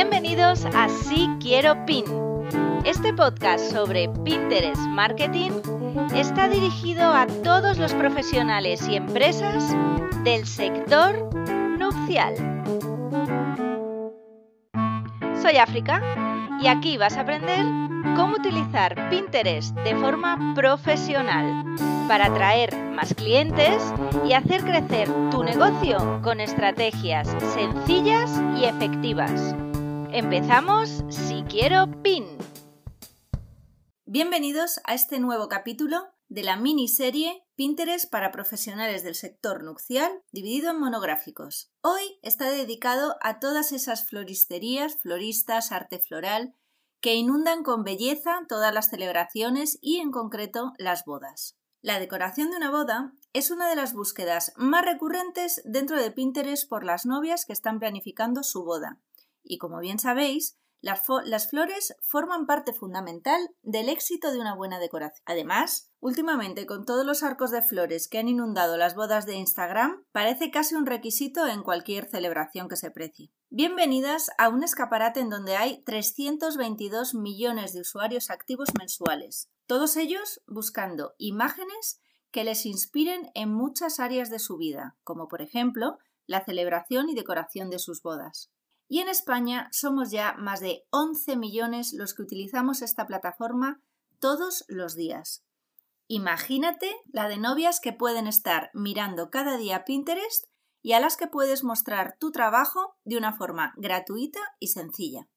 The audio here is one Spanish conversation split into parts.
Bienvenidos a Sí Quiero Pin. Este podcast sobre Pinterest Marketing está dirigido a todos los profesionales y empresas del sector nupcial. Soy África y aquí vas a aprender cómo utilizar Pinterest de forma profesional para atraer más clientes y hacer crecer tu negocio con estrategias sencillas y efectivas. Empezamos Si Quiero PIN. Bienvenidos a este nuevo capítulo de la miniserie Pinterest para profesionales del sector nupcial, dividido en monográficos. Hoy está dedicado a todas esas floristerías, floristas, arte floral, que inundan con belleza todas las celebraciones y en concreto las bodas. La decoración de una boda es una de las búsquedas más recurrentes dentro de Pinterest por las novias que están planificando su boda. Y como bien sabéis, las, flores forman parte fundamental del éxito de una buena decoración. Además, últimamente con todos los arcos de flores que han inundado las bodas de Instagram, parece casi un requisito en cualquier celebración que se precie. Bienvenidas a un escaparate en donde hay 322 millones de usuarios activos mensuales, todos ellos buscando imágenes que les inspiren en muchas áreas de su vida, como por ejemplo la celebración y decoración de sus bodas. Y en España somos ya más de 11 millones los que utilizamos esta plataforma todos los días. Imagínate la de novias que pueden estar mirando cada día Pinterest y a las que puedes mostrar tu trabajo de una forma gratuita y sencilla.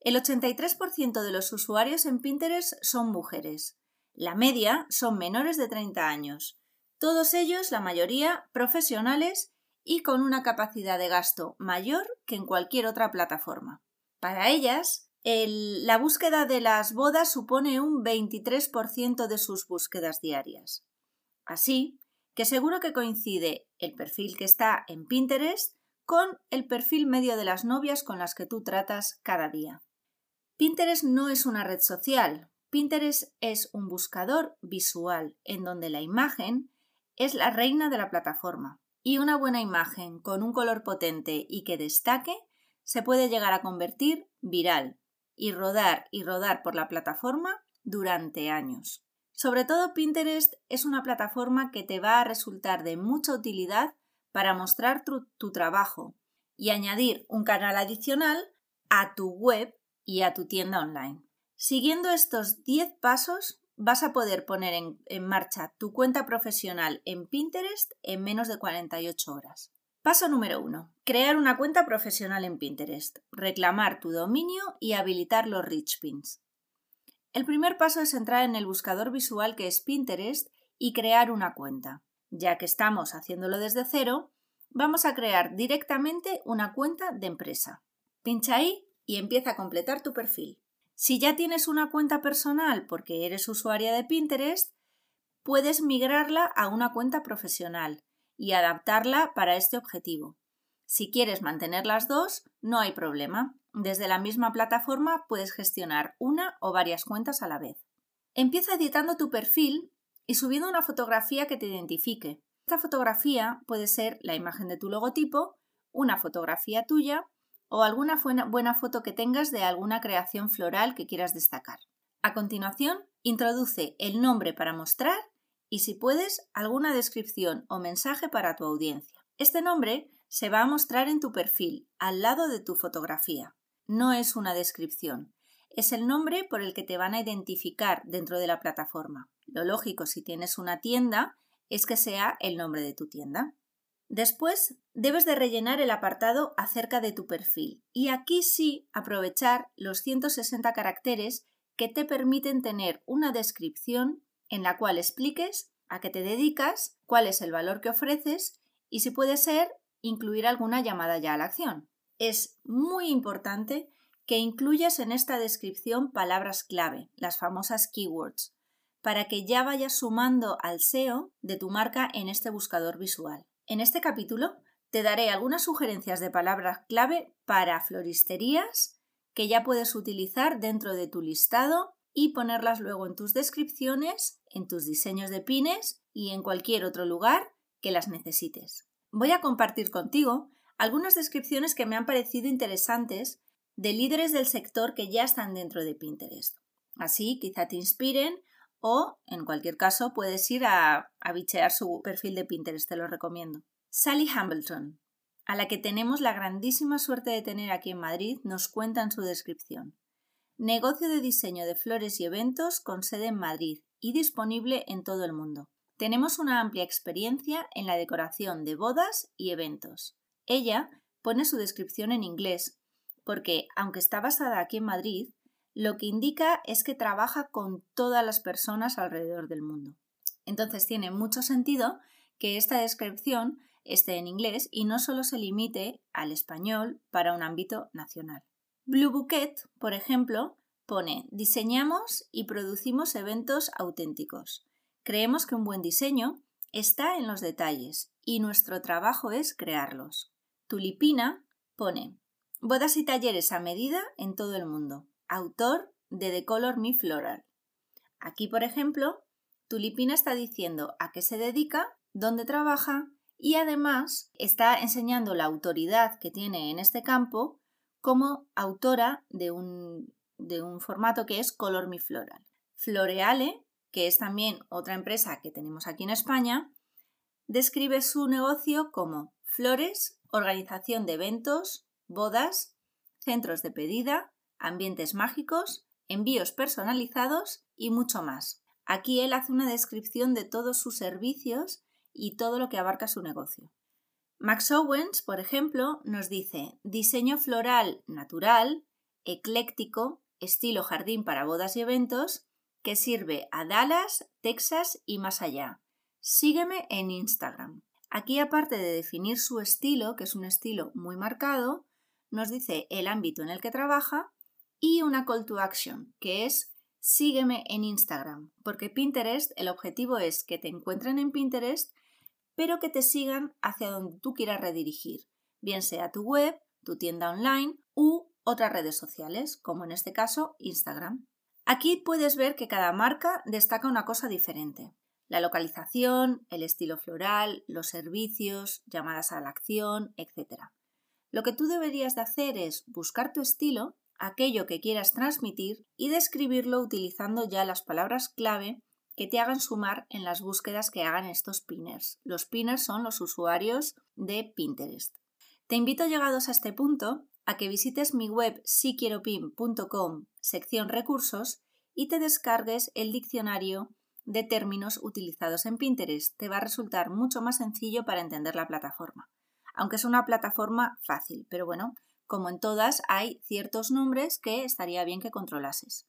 El 83% de los usuarios en Pinterest son mujeres. La media son menores de 30 años. Todos ellos, la mayoría, profesionales y con una capacidad de gasto mayor que en cualquier otra plataforma. Para ellas, la búsqueda de las bodas supone un 23% de sus búsquedas diarias. Así que seguro que coincide el perfil que está en Pinterest con el perfil medio de las novias con las que tú tratas cada día. Pinterest no es una red social, Pinterest es un buscador visual en donde la imagen es la reina de la plataforma y una buena imagen con un color potente y que destaque se puede llegar a convertir viral y rodar y rodar por la plataforma durante años. Sobre todo Pinterest es una plataforma que te va a resultar de mucha utilidad para mostrar tu, trabajo y añadir un canal adicional a tu web y a tu tienda online. Siguiendo estos 10 pasos vas a poder poner en, marcha tu cuenta profesional en Pinterest en menos de 48 horas. Paso número 1. Crear una cuenta profesional en Pinterest, reclamar tu dominio y habilitar los rich pins. El primer paso es entrar en el buscador visual que es Pinterest y crear una cuenta. Ya que estamos haciéndolo desde cero, vamos a crear directamente una cuenta de empresa. Pincha ahí y empieza a completar tu perfil. Si ya tienes una cuenta personal porque eres usuaria de Pinterest, puedes migrarla a una cuenta profesional y adaptarla para este objetivo. Si quieres mantener las dos, no hay problema. Desde la misma plataforma puedes gestionar una o varias cuentas a la vez. Empieza editando tu perfil y subiendo una fotografía que te identifique. Esta fotografía puede ser la imagen de tu logotipo, una fotografía tuya o alguna buena foto que tengas de alguna creación floral que quieras destacar. A continuación, introduce el nombre para mostrar y si puedes, alguna descripción o mensaje para tu audiencia. Este nombre se va a mostrar en tu perfil, al lado de tu fotografía. No es una descripción, es el nombre por el que te van a identificar dentro de la plataforma. Lo lógico si tienes una tienda es que sea el nombre de tu tienda. Después debes de rellenar el apartado acerca de tu perfil y aquí sí aprovechar los 160 caracteres que te permiten tener una descripción en la cual expliques a qué te dedicas, cuál es el valor que ofreces y si puede ser incluir alguna llamada ya a la acción. Es muy importante que incluyas en esta descripción palabras clave, las famosas keywords, para que ya vayas sumando al SEO de tu marca en este buscador visual. En este capítulo te daré algunas sugerencias de palabras clave para floristerías que ya puedes utilizar dentro de tu listado y ponerlas luego en tus descripciones, en tus diseños de pines y en cualquier otro lugar que las necesites. Voy a compartir contigo algunas descripciones que me han parecido interesantes de líderes del sector que ya están dentro de Pinterest. Así quizá te inspiren o, en cualquier caso, puedes ir a, a bichear su perfil de Pinterest, te lo recomiendo. Sally Hambleton, a la que tenemos la grandísima suerte de tener aquí en Madrid, nos cuenta en su descripción. Negocio de diseño de flores y eventos con sede en Madrid y disponible en todo el mundo. Tenemos una amplia experiencia en la decoración de bodas y eventos. Ella pone su descripción en inglés, porque, aunque está basada aquí en Madrid, lo que indica es que trabaja con todas las personas alrededor del mundo. Entonces tiene mucho sentido que esta descripción esté en inglés y no solo se limite al español para un ámbito nacional. Blue Bouquet, por ejemplo, pone diseñamos y producimos eventos auténticos. Creemos que un buen diseño está en los detalles y nuestro trabajo es crearlos. Tulipina pone bodas y talleres a medida en todo el mundo autor de The Color Me Floral. Aquí, por ejemplo, Tulipina está diciendo a qué se dedica, dónde trabaja y además está enseñando la autoridad que tiene en este campo como autora de un, de un formato que es Color Me Floral. Floreale, que es también otra empresa que tenemos aquí en España, describe su negocio como flores, organización de eventos, bodas, centros de pedida, ambientes mágicos, envíos personalizados y mucho más. Aquí él hace una descripción de todos sus servicios y todo lo que abarca su negocio. Max Owens, por ejemplo, nos dice diseño floral natural, ecléctico, estilo jardín para bodas y eventos, que sirve a Dallas, Texas y más allá. Sígueme en Instagram. Aquí, aparte de definir su estilo, que es un estilo muy marcado, nos dice el ámbito en el que trabaja y una call to action, que es sígueme en Instagram, porque Pinterest, el objetivo es que te encuentren en Pinterest, pero que te sigan hacia donde tú quieras redirigir, bien sea tu web, tu tienda online u otras redes sociales, como en este caso Instagram. Aquí puedes ver que cada marca destaca una cosa diferente. La localización, el estilo floral, los servicios, llamadas a la acción, etc. Lo que tú deberías de hacer es buscar tu estilo aquello que quieras transmitir y describirlo utilizando ya las palabras clave que te hagan sumar en las búsquedas que hagan estos pinners. Los pinners son los usuarios de Pinterest. Te invito llegados a este punto a que visites mi web siquieropin.com sección recursos y te descargues el diccionario de términos utilizados en Pinterest. Te va a resultar mucho más sencillo para entender la plataforma. Aunque es una plataforma fácil, pero bueno, como en todas, hay ciertos nombres que estaría bien que controlases.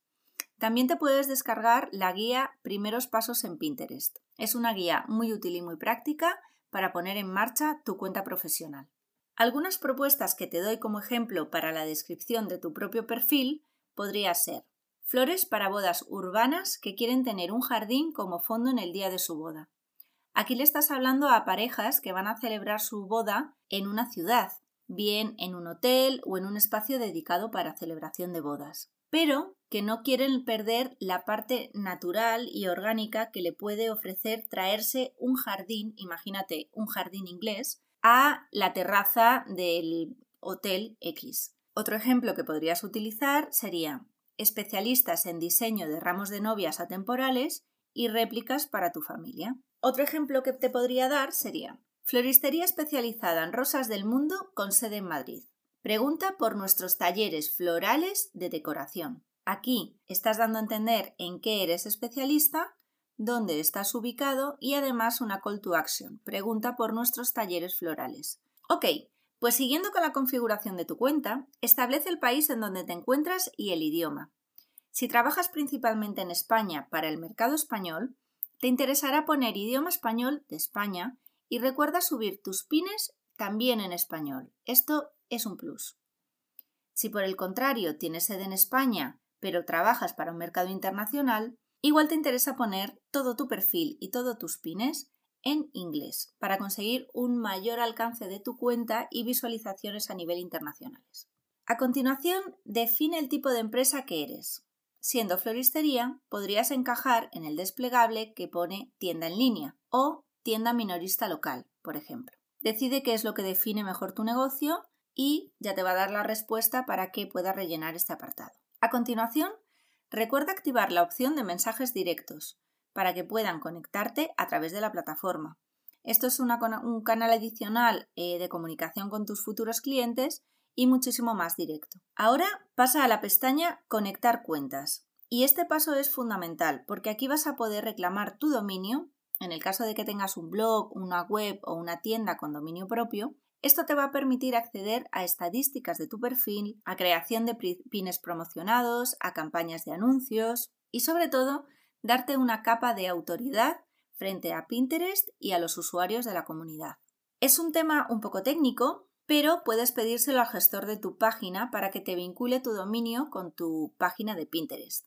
También te puedes descargar la guía Primeros Pasos en Pinterest. Es una guía muy útil y muy práctica para poner en marcha tu cuenta profesional. Algunas propuestas que te doy como ejemplo para la descripción de tu propio perfil podría ser flores para bodas urbanas que quieren tener un jardín como fondo en el día de su boda. Aquí le estás hablando a parejas que van a celebrar su boda en una ciudad, bien en un hotel o en un espacio dedicado para celebración de bodas, pero que no quieren perder la parte natural y orgánica que le puede ofrecer traerse un jardín, imagínate un jardín inglés, a la terraza del hotel X. Otro ejemplo que podrías utilizar sería especialistas en diseño de ramos de novias atemporales y réplicas para tu familia. Otro ejemplo que te podría dar sería Floristería especializada en rosas del mundo con sede en Madrid. Pregunta por nuestros talleres florales de decoración. Aquí estás dando a entender en qué eres especialista, dónde estás ubicado y además una call to action. Pregunta por nuestros talleres florales. Ok, pues siguiendo con la configuración de tu cuenta, establece el país en donde te encuentras y el idioma. Si trabajas principalmente en España para el mercado español, te interesará poner idioma español de España y recuerda subir tus pines también en español. Esto es un plus. Si por el contrario tienes sede en España, pero trabajas para un mercado internacional, igual te interesa poner todo tu perfil y todos tus pines en inglés para conseguir un mayor alcance de tu cuenta y visualizaciones a nivel internacionales. A continuación, define el tipo de empresa que eres. Siendo floristería, podrías encajar en el desplegable que pone tienda en línea o tienda minorista local, por ejemplo. Decide qué es lo que define mejor tu negocio y ya te va a dar la respuesta para que puedas rellenar este apartado. A continuación, recuerda activar la opción de mensajes directos para que puedan conectarte a través de la plataforma. Esto es un canal adicional eh, de comunicación con tus futuros clientes y muchísimo más directo. Ahora pasa a la pestaña Conectar cuentas. Y este paso es fundamental porque aquí vas a poder reclamar tu dominio, en el caso de que tengas un blog, una web o una tienda con dominio propio, esto te va a permitir acceder a estadísticas de tu perfil, a creación de pines promocionados, a campañas de anuncios y sobre todo darte una capa de autoridad frente a Pinterest y a los usuarios de la comunidad. Es un tema un poco técnico, pero puedes pedírselo al gestor de tu página para que te vincule tu dominio con tu página de Pinterest.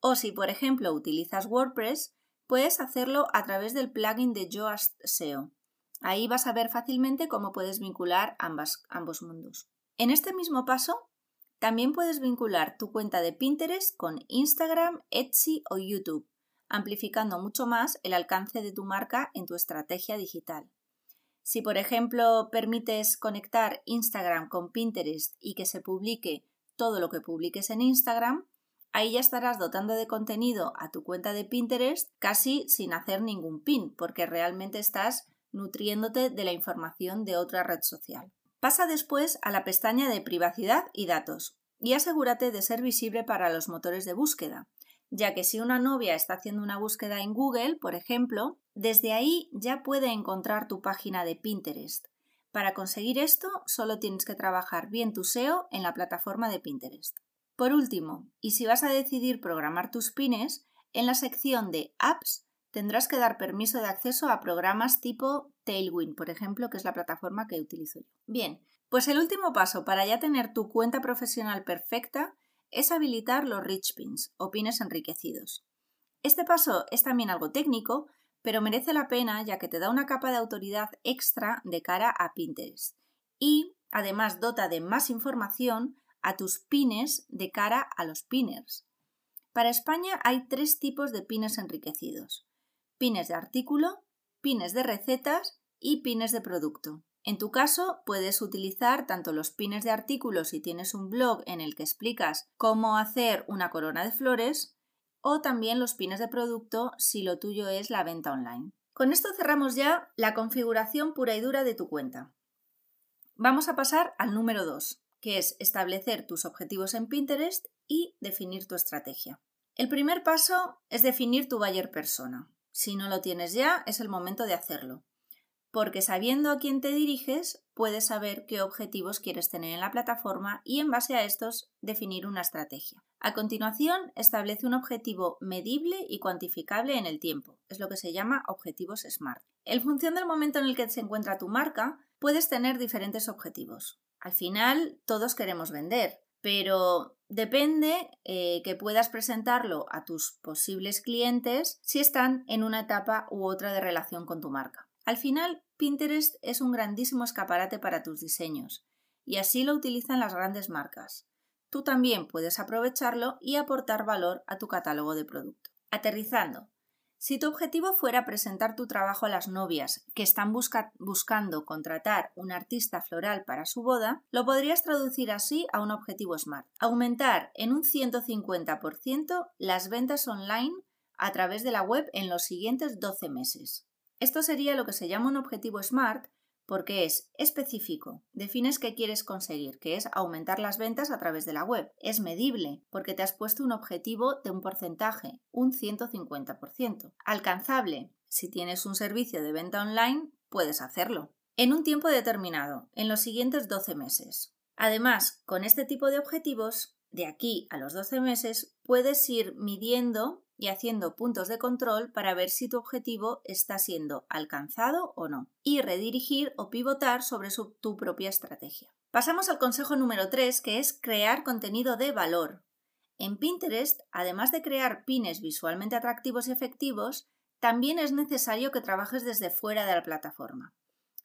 O si, por ejemplo, utilizas WordPress, puedes hacerlo a través del plugin de Yoast SEO. Ahí vas a ver fácilmente cómo puedes vincular ambos mundos. En este mismo paso, también puedes vincular tu cuenta de Pinterest con Instagram, Etsy o YouTube, amplificando mucho más el alcance de tu marca en tu estrategia digital. Si, por ejemplo, permites conectar Instagram con Pinterest y que se publique todo lo que publiques en Instagram, ahí ya estarás dotando de contenido a tu cuenta de Pinterest casi sin hacer ningún pin, porque realmente estás nutriéndote de la información de otra red social. Pasa después a la pestaña de privacidad y datos y asegúrate de ser visible para los motores de búsqueda, ya que si una novia está haciendo una búsqueda en Google, por ejemplo, desde ahí ya puede encontrar tu página de Pinterest. Para conseguir esto, solo tienes que trabajar bien tu SEO en la plataforma de Pinterest. Por último, y si vas a decidir programar tus pines, en la sección de Apps tendrás que dar permiso de acceso a programas tipo Tailwind, por ejemplo, que es la plataforma que utilizo yo. Bien, pues el último paso para ya tener tu cuenta profesional perfecta es habilitar los rich pins o pines enriquecidos. Este paso es también algo técnico, pero merece la pena ya que te da una capa de autoridad extra de cara a Pinterest y además dota de más información a tus pines de cara a los pinners. Para España hay tres tipos de pines enriquecidos pines de artículo, pines de recetas y pines de producto. En tu caso, puedes utilizar tanto los pines de artículo si tienes un blog en el que explicas cómo hacer una corona de flores, o también los pines de producto si lo tuyo es la venta online. Con esto cerramos ya la configuración pura y dura de tu cuenta. Vamos a pasar al número 2, que es establecer tus objetivos en Pinterest y definir tu estrategia. El primer paso es definir tu buyer persona. Si no lo tienes ya, es el momento de hacerlo. Porque sabiendo a quién te diriges, puedes saber qué objetivos quieres tener en la plataforma y en base a estos definir una estrategia. A continuación, establece un objetivo medible y cuantificable en el tiempo. Es lo que se llama objetivos SMART. En función del momento en el que se encuentra tu marca, puedes tener diferentes objetivos. Al final, todos queremos vender, pero depende eh, que puedas presentarlo a tus posibles clientes si están en una etapa u otra de relación con tu marca. Al final, Pinterest es un grandísimo escaparate para tus diseños y así lo utilizan las grandes marcas. Tú también puedes aprovecharlo y aportar valor a tu catálogo de producto. Aterrizando, si tu objetivo fuera presentar tu trabajo a las novias que están buscando contratar un artista floral para su boda, lo podrías traducir así a un objetivo SMART. Aumentar en un 150% las ventas online a través de la web en los siguientes 12 meses. Esto sería lo que se llama un objetivo SMART porque es específico, defines qué quieres conseguir, que es aumentar las ventas a través de la web. Es medible, porque te has puesto un objetivo de un porcentaje, un 150%. Alcanzable, si tienes un servicio de venta online, puedes hacerlo. En un tiempo determinado, en los siguientes 12 meses. Además, con este tipo de objetivos, de aquí a los 12 meses, puedes ir midiendo y haciendo puntos de control para ver si tu objetivo está siendo alcanzado o no, y redirigir o pivotar sobre tu propia estrategia. Pasamos al consejo número 3, que es crear contenido de valor. En Pinterest, además de crear pines visualmente atractivos y efectivos, también es necesario que trabajes desde fuera de la plataforma.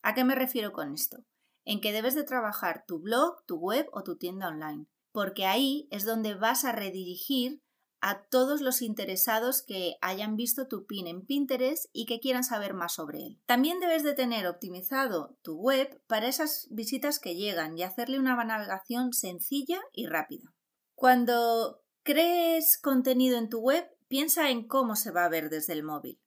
¿A qué me refiero con esto? En que debes de trabajar tu blog, tu web o tu tienda online, porque ahí es donde vas a redirigir a todos los interesados que hayan visto tu pin en Pinterest y que quieran saber más sobre él. También debes de tener optimizado tu web para esas visitas que llegan y hacerle una navegación sencilla y rápida. Cuando crees contenido en tu web, piensa en cómo se va a ver desde el móvil.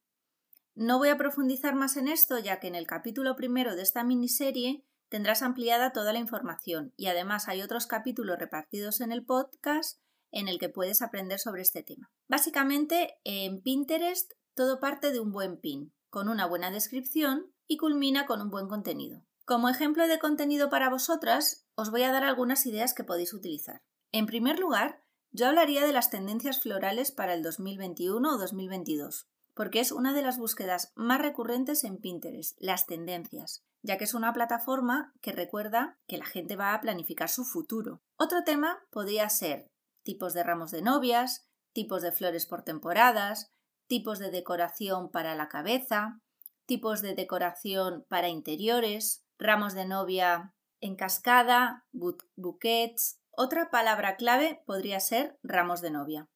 No voy a profundizar más en esto ya que en el capítulo primero de esta miniserie tendrás ampliada toda la información y además hay otros capítulos repartidos en el podcast en el que puedes aprender sobre este tema. Básicamente, en Pinterest todo parte de un buen pin, con una buena descripción y culmina con un buen contenido. Como ejemplo de contenido para vosotras, os voy a dar algunas ideas que podéis utilizar. En primer lugar, yo hablaría de las tendencias florales para el 2021 o 2022, porque es una de las búsquedas más recurrentes en Pinterest, las tendencias, ya que es una plataforma que recuerda que la gente va a planificar su futuro. Otro tema podría ser tipos de ramos de novias, tipos de flores por temporadas, tipos de decoración para la cabeza, tipos de decoración para interiores, ramos de novia en cascada, bouquets. Otra palabra clave podría ser ramos de novia.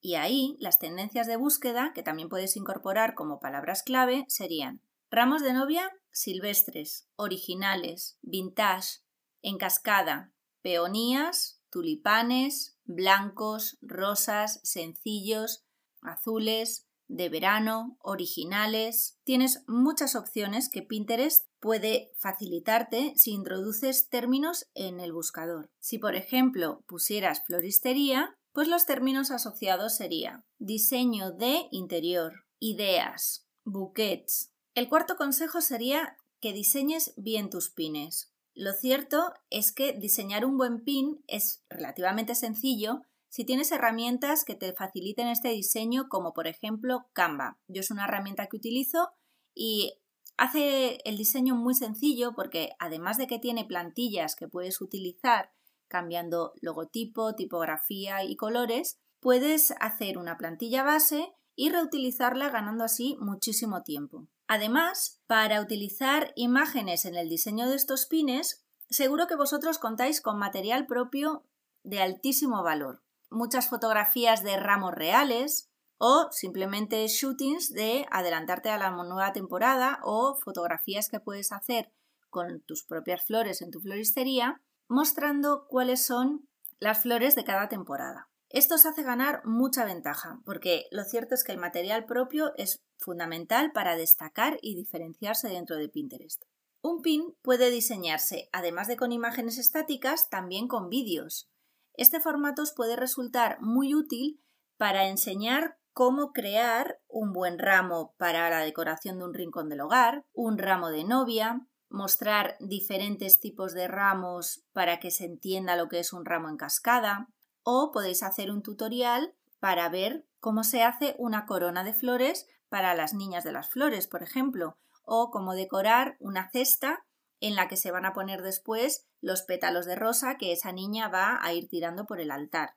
Y ahí las tendencias de búsqueda, que también puedes incorporar como palabras clave, serían ramos de novia silvestres, originales, vintage, en cascada, peonías, tulipanes, blancos, rosas, sencillos, azules, de verano, originales. Tienes muchas opciones que Pinterest puede facilitarte si introduces términos en el buscador. Si por ejemplo pusieras floristería, pues los términos asociados serían diseño de interior, ideas, bouquets. El cuarto consejo sería que diseñes bien tus pines. Lo cierto es que diseñar un buen pin es relativamente sencillo si tienes herramientas que te faciliten este diseño, como por ejemplo Canva. Yo es una herramienta que utilizo y hace el diseño muy sencillo porque además de que tiene plantillas que puedes utilizar cambiando logotipo, tipografía y colores, puedes hacer una plantilla base y reutilizarla ganando así muchísimo tiempo. Además, para utilizar imágenes en el diseño de estos pines, seguro que vosotros contáis con material propio de altísimo valor. Muchas fotografías de ramos reales o simplemente shootings de adelantarte a la nueva temporada o fotografías que puedes hacer con tus propias flores en tu floristería mostrando cuáles son las flores de cada temporada. Esto os hace ganar mucha ventaja, porque lo cierto es que el material propio es fundamental para destacar y diferenciarse dentro de Pinterest. Un pin puede diseñarse, además de con imágenes estáticas, también con vídeos. Este formato os puede resultar muy útil para enseñar cómo crear un buen ramo para la decoración de un rincón del hogar, un ramo de novia, mostrar diferentes tipos de ramos para que se entienda lo que es un ramo en cascada, o podéis hacer un tutorial para ver cómo se hace una corona de flores para las niñas de las flores, por ejemplo, o cómo decorar una cesta en la que se van a poner después los pétalos de rosa que esa niña va a ir tirando por el altar.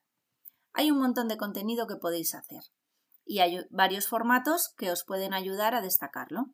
Hay un montón de contenido que podéis hacer y hay varios formatos que os pueden ayudar a destacarlo.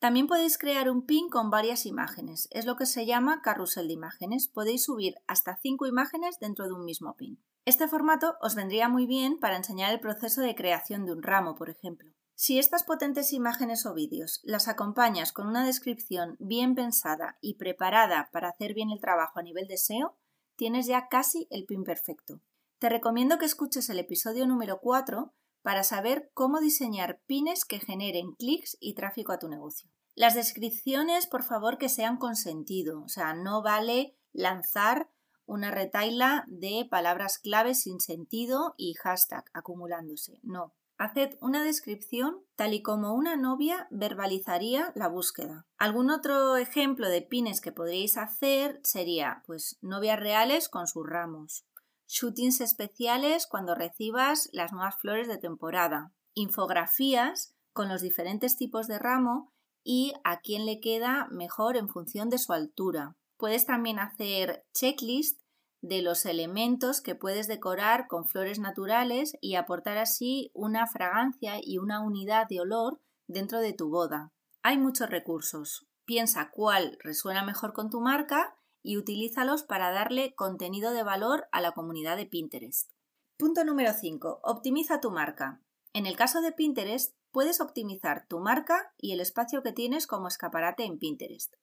También podéis crear un pin con varias imágenes. Es lo que se llama carrusel de imágenes. Podéis subir hasta cinco imágenes dentro de un mismo pin. Este formato os vendría muy bien para enseñar el proceso de creación de un ramo, por ejemplo. Si estas potentes imágenes o vídeos las acompañas con una descripción bien pensada y preparada para hacer bien el trabajo a nivel de SEO, tienes ya casi el pin perfecto. Te recomiendo que escuches el episodio número 4 para saber cómo diseñar pines que generen clics y tráfico a tu negocio. Las descripciones, por favor, que sean con sentido, o sea, no vale lanzar una retaila de palabras clave sin sentido y hashtag acumulándose. No. Haced una descripción tal y como una novia verbalizaría la búsqueda. Algún otro ejemplo de pines que podríais hacer sería pues novias reales con sus ramos, shootings especiales cuando recibas las nuevas flores de temporada, infografías con los diferentes tipos de ramo y a quién le queda mejor en función de su altura, Puedes también hacer checklist de los elementos que puedes decorar con flores naturales y aportar así una fragancia y una unidad de olor dentro de tu boda. Hay muchos recursos. Piensa cuál resuena mejor con tu marca y utilízalos para darle contenido de valor a la comunidad de Pinterest. Punto número 5. Optimiza tu marca. En el caso de Pinterest, puedes optimizar tu marca y el espacio que tienes como escaparate en Pinterest.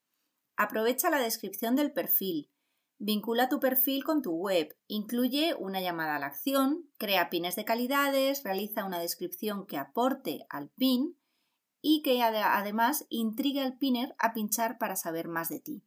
Aprovecha la descripción del perfil. Vincula tu perfil con tu web. Incluye una llamada a la acción, crea pines de calidades, realiza una descripción que aporte al pin y que además intrigue al pinner a pinchar para saber más de ti.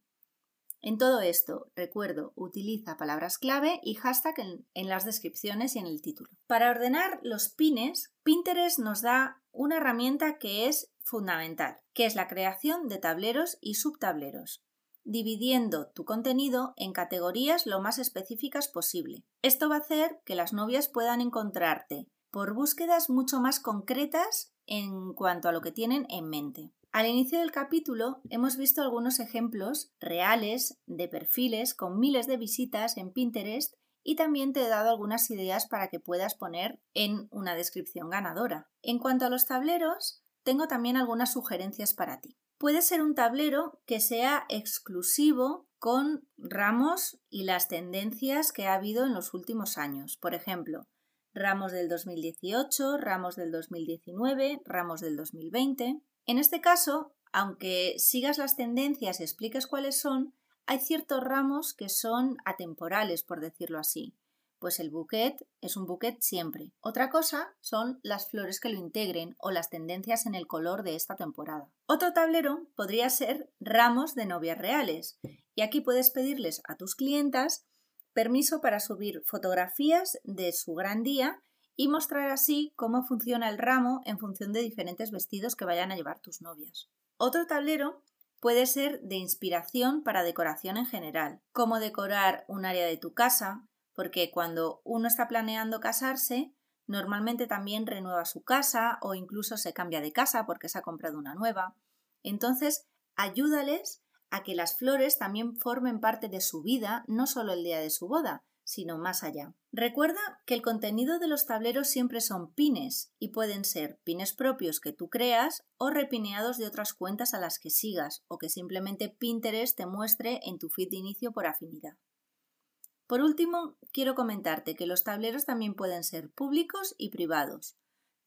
En todo esto, recuerdo, utiliza palabras clave y hashtag en, las descripciones y en el título. Para ordenar los pines, Pinterest nos da una herramienta que es fundamental, que es la creación de tableros y subtableros, dividiendo tu contenido en categorías lo más específicas posible. Esto va a hacer que las novias puedan encontrarte por búsquedas mucho más concretas en cuanto a lo que tienen en mente. Al inicio del capítulo hemos visto algunos ejemplos reales de perfiles con miles de visitas en Pinterest y también te he dado algunas ideas para que puedas poner en una descripción ganadora. En cuanto a los tableros, tengo también algunas sugerencias para ti. Puede ser un tablero que sea exclusivo con ramos y las tendencias que ha habido en los últimos años. Por ejemplo, ramos del 2018, ramos del 2019, ramos del 2020. En este caso, aunque sigas las tendencias y expliques cuáles son, hay ciertos ramos que son atemporales, por decirlo así. Pues el bouquet es un bouquet siempre. Otra cosa son las flores que lo integren o las tendencias en el color de esta temporada. Otro tablero podría ser ramos de novias reales. Y aquí puedes pedirles a tus clientas permiso para subir fotografías de su gran día y mostrar así cómo funciona el ramo en función de diferentes vestidos que vayan a llevar tus novias. Otro tablero puede ser de inspiración para decoración en general, como decorar un área de tu casa, porque cuando uno está planeando casarse, normalmente también renueva su casa o incluso se cambia de casa porque se ha comprado una nueva. Entonces, ayúdales a que las flores también formen parte de su vida, no solo el día de su boda, sino más allá. Recuerda que el contenido de los tableros siempre son pines y pueden ser pines propios que tú creas o repineados de otras cuentas a las que sigas o que simplemente Pinterest te muestre en tu feed de inicio por afinidad. Por último, quiero comentarte que los tableros también pueden ser públicos y privados.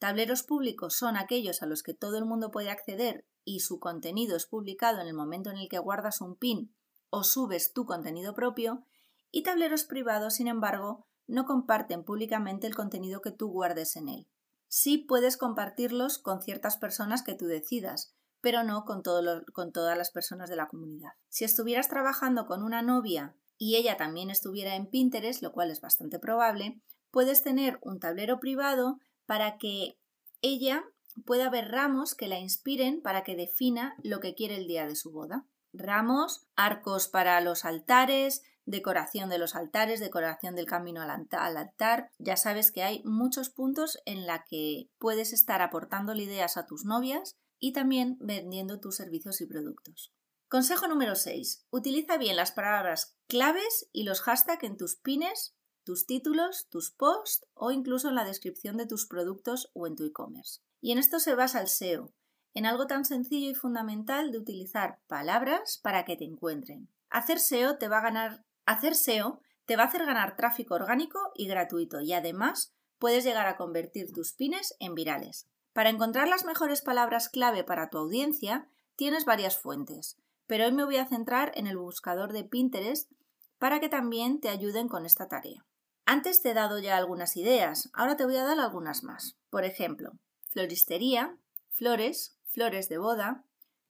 Tableros públicos son aquellos a los que todo el mundo puede acceder y su contenido es publicado en el momento en el que guardas un pin o subes tu contenido propio y tableros privados, sin embargo, no comparten públicamente el contenido que tú guardes en él. Sí puedes compartirlos con ciertas personas que tú decidas, pero no con, todas las personas de la comunidad. Si estuvieras trabajando con una novia y ella también estuviera en Pinterest, lo cual es bastante probable, puedes tener un tablero privado para que ella pueda ver ramos que la inspiren para que defina lo que quiere el día de su boda. Ramos, arcos para los altares, decoración de los altares, decoración del camino al altar. Ya sabes que hay muchos puntos en la que puedes estar aportando ideas a tus novias y también vendiendo tus servicios y productos. Consejo número 6. Utiliza bien las palabras claves y los hashtags en tus pines, tus títulos, tus posts o incluso en la descripción de tus productos o en tu e-commerce. Y en esto se basa el SEO, en algo tan sencillo y fundamental de utilizar palabras para que te encuentren. Hacer SEO te va a ganar Hacer SEO te va a hacer ganar tráfico orgánico y gratuito y además puedes llegar a convertir tus pines en virales. Para encontrar las mejores palabras clave para tu audiencia tienes varias fuentes, pero hoy me voy a centrar en el buscador de Pinterest para que también te ayuden con esta tarea. Antes te he dado ya algunas ideas, ahora te voy a dar algunas más. Por ejemplo, floristería, flores, flores de boda,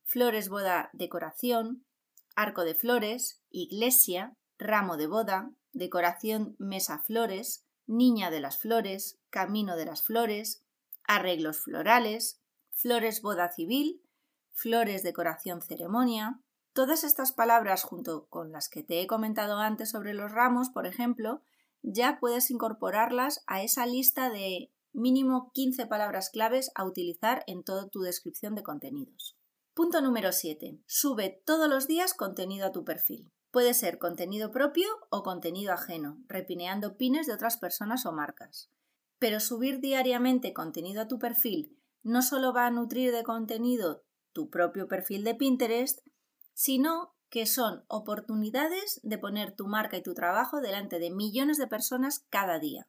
flores boda decoración, arco de flores, iglesia, ramo de boda, decoración mesa flores, niña de las flores, camino de las flores, arreglos florales, flores boda civil, flores decoración ceremonia. Todas estas palabras, junto con las que te he comentado antes sobre los ramos, por ejemplo, ya puedes incorporarlas a esa lista de mínimo 15 palabras claves a utilizar en toda tu descripción de contenidos. Punto número 7. Sube todos los días contenido a tu perfil. Puede ser contenido propio o contenido ajeno, repineando pines de otras personas o marcas. Pero subir diariamente contenido a tu perfil no solo va a nutrir de contenido tu propio perfil de Pinterest, sino que son oportunidades de poner tu marca y tu trabajo delante de millones de personas cada día.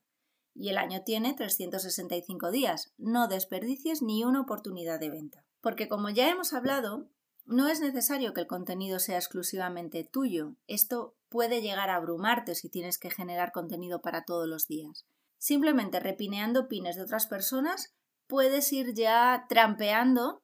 y el año tiene 365 días. No desperdicies ni una oportunidad de venta. Porque como ya hemos hablado, no es necesario que el contenido sea exclusivamente tuyo. Esto puede llegar a abrumarte si tienes que generar contenido para todos los días. Simplemente repineando pines de otras personas puedes ir ya trampeando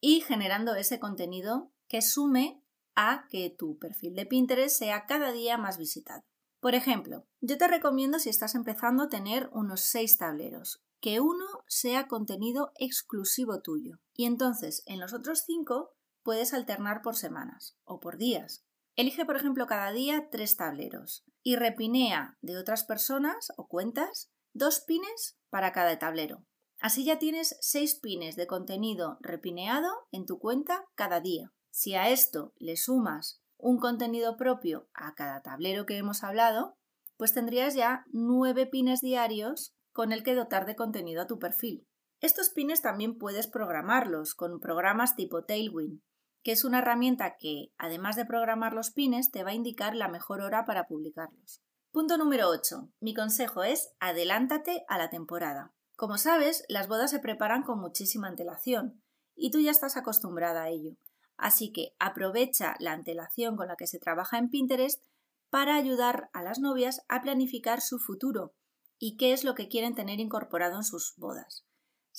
y generando ese contenido que sume a que tu perfil de Pinterest sea cada día más visitado. Por ejemplo, yo te recomiendo si estás empezando a tener unos seis tableros, que uno sea contenido exclusivo tuyo. Y entonces en los otros cinco puedes alternar por semanas o por días. Elige, por ejemplo, cada día tres tableros y repinea de otras personas o cuentas dos pines para cada tablero. Así ya tienes seis pines de contenido repineado en tu cuenta cada día. Si a esto le sumas un contenido propio a cada tablero que hemos hablado, pues tendrías ya nueve pines diarios con el que dotar de contenido a tu perfil. Estos pines también puedes programarlos con programas tipo Tailwind, que es una herramienta que, además de programar los pines, te va a indicar la mejor hora para publicarlos. Punto número 8. Mi consejo es adelántate a la temporada. Como sabes, las bodas se preparan con muchísima antelación y tú ya estás acostumbrada a ello. Así que aprovecha la antelación con la que se trabaja en Pinterest para ayudar a las novias a planificar su futuro y qué es lo que quieren tener incorporado en sus bodas.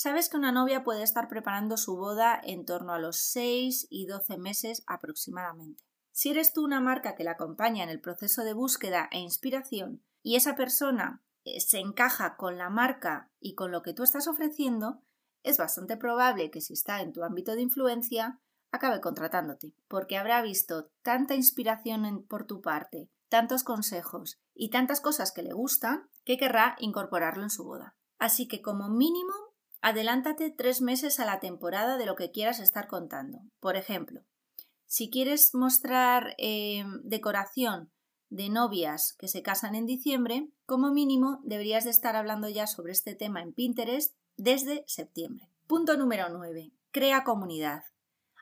Sabes que una novia puede estar preparando su boda en torno a los 6 y 12 meses aproximadamente. Si eres tú una marca que la acompaña en el proceso de búsqueda e inspiración y esa persona eh, se encaja con la marca y con lo que tú estás ofreciendo, es bastante probable que si está en tu ámbito de influencia, acabe contratándote, porque habrá visto tanta inspiración por tu parte, tantos consejos y tantas cosas que le gustan, que querrá incorporarlo en su boda. Así que como mínimo, adelántate tres meses a la temporada de lo que quieras estar contando. Por ejemplo, si quieres mostrar eh, decoración de novias que se casan en diciembre, como mínimo deberías de estar hablando ya sobre este tema en Pinterest desde septiembre. Punto número 9. Crea comunidad.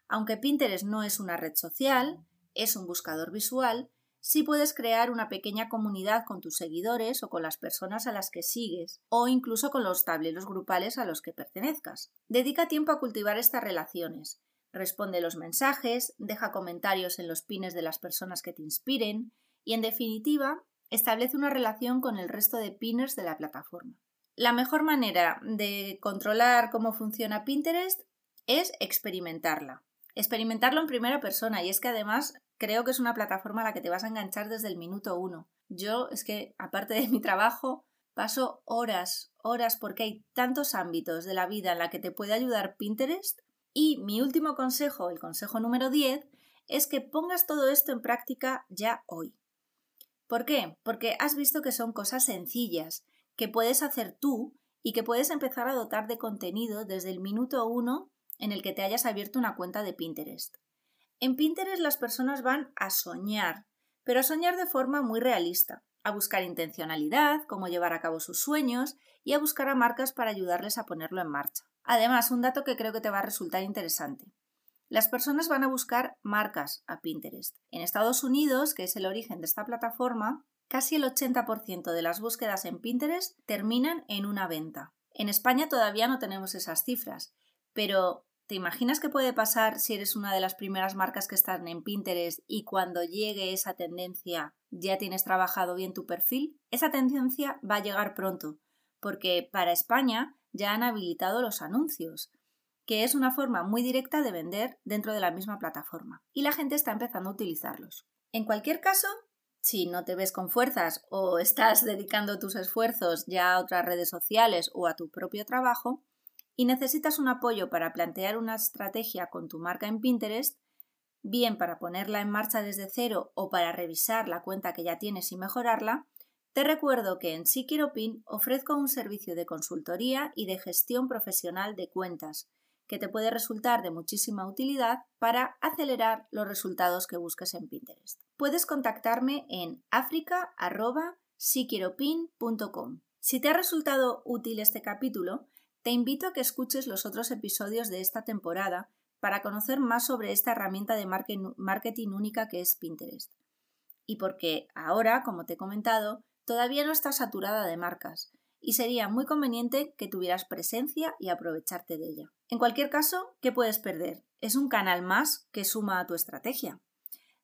Aunque Pinterest no es una red social, es un buscador visual, sí puedes crear una pequeña comunidad con tus seguidores o con las personas a las que sigues, o incluso con los tableros grupales a los que pertenezcas. Dedica tiempo a cultivar estas relaciones. Responde los mensajes, deja comentarios en los pines de las personas que te inspiren y, en definitiva, establece una relación con el resto de pinners de la plataforma. La mejor manera de controlar cómo funciona Pinterest es experimentarla experimentarlo en primera persona y es que además creo que es una plataforma a la que te vas a enganchar desde el minuto uno. Yo es que aparte de mi trabajo paso horas, horas porque hay tantos ámbitos de la vida en la que te puede ayudar Pinterest y mi último consejo, el consejo número 10, es que pongas todo esto en práctica ya hoy. ¿Por qué? Porque has visto que son cosas sencillas que puedes hacer tú y que puedes empezar a dotar de contenido desde el minuto uno en el que te hayas abierto una cuenta de Pinterest. En Pinterest las personas van a soñar, pero a soñar de forma muy realista, a buscar intencionalidad, cómo llevar a cabo sus sueños y a buscar a marcas para ayudarles a ponerlo en marcha. Además, un dato que creo que te va a resultar interesante. Las personas van a buscar marcas a Pinterest. En Estados Unidos, que es el origen de esta plataforma, casi el 80% de las búsquedas en Pinterest terminan en una venta. En España todavía no tenemos esas cifras, pero ¿Te imaginas qué puede pasar si eres una de las primeras marcas que están en Pinterest y cuando llegue esa tendencia ya tienes trabajado bien tu perfil? Esa tendencia va a llegar pronto, porque para España ya han habilitado los anuncios, que es una forma muy directa de vender dentro de la misma plataforma, y la gente está empezando a utilizarlos. En cualquier caso, si no te ves con fuerzas o estás dedicando tus esfuerzos ya a otras redes sociales o a tu propio trabajo, y necesitas un apoyo para plantear una estrategia con tu marca en Pinterest, bien para ponerla en marcha desde cero o para revisar la cuenta que ya tienes y mejorarla, te recuerdo que en Pin ofrezco un servicio de consultoría y de gestión profesional de cuentas que te puede resultar de muchísima utilidad para acelerar los resultados que busques en Pinterest. Puedes contactarme en africa.siquieropin.com. Si te ha resultado útil este capítulo, te invito a que escuches los otros episodios de esta temporada para conocer más sobre esta herramienta de marketing única que es Pinterest. Y porque ahora, como te he comentado, todavía no está saturada de marcas y sería muy conveniente que tuvieras presencia y aprovecharte de ella. En cualquier caso, ¿qué puedes perder? Es un canal más que suma a tu estrategia.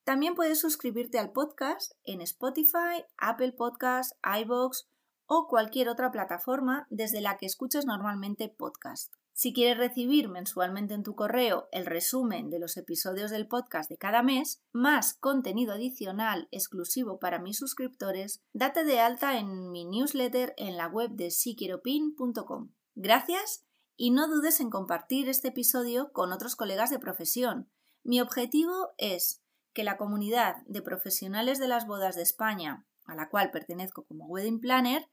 También puedes suscribirte al podcast en Spotify, Apple Podcasts, iBox o cualquier otra plataforma desde la que escuches normalmente podcast. Si quieres recibir mensualmente en tu correo el resumen de los episodios del podcast de cada mes, más contenido adicional exclusivo para mis suscriptores, date de alta en mi newsletter en la web de siquieropin.com. Gracias y no dudes en compartir este episodio con otros colegas de profesión. Mi objetivo es que la comunidad de profesionales de las bodas de España, a la cual pertenezco como wedding planner,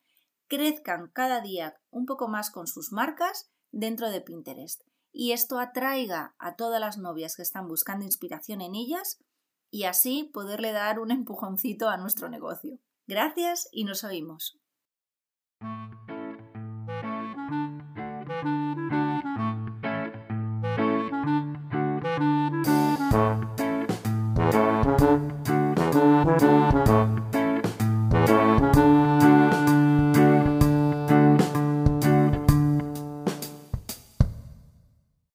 crezcan cada día un poco más con sus marcas dentro de Pinterest y esto atraiga a todas las novias que están buscando inspiración en ellas y así poderle dar un empujoncito a nuestro negocio. Gracias y nos oímos.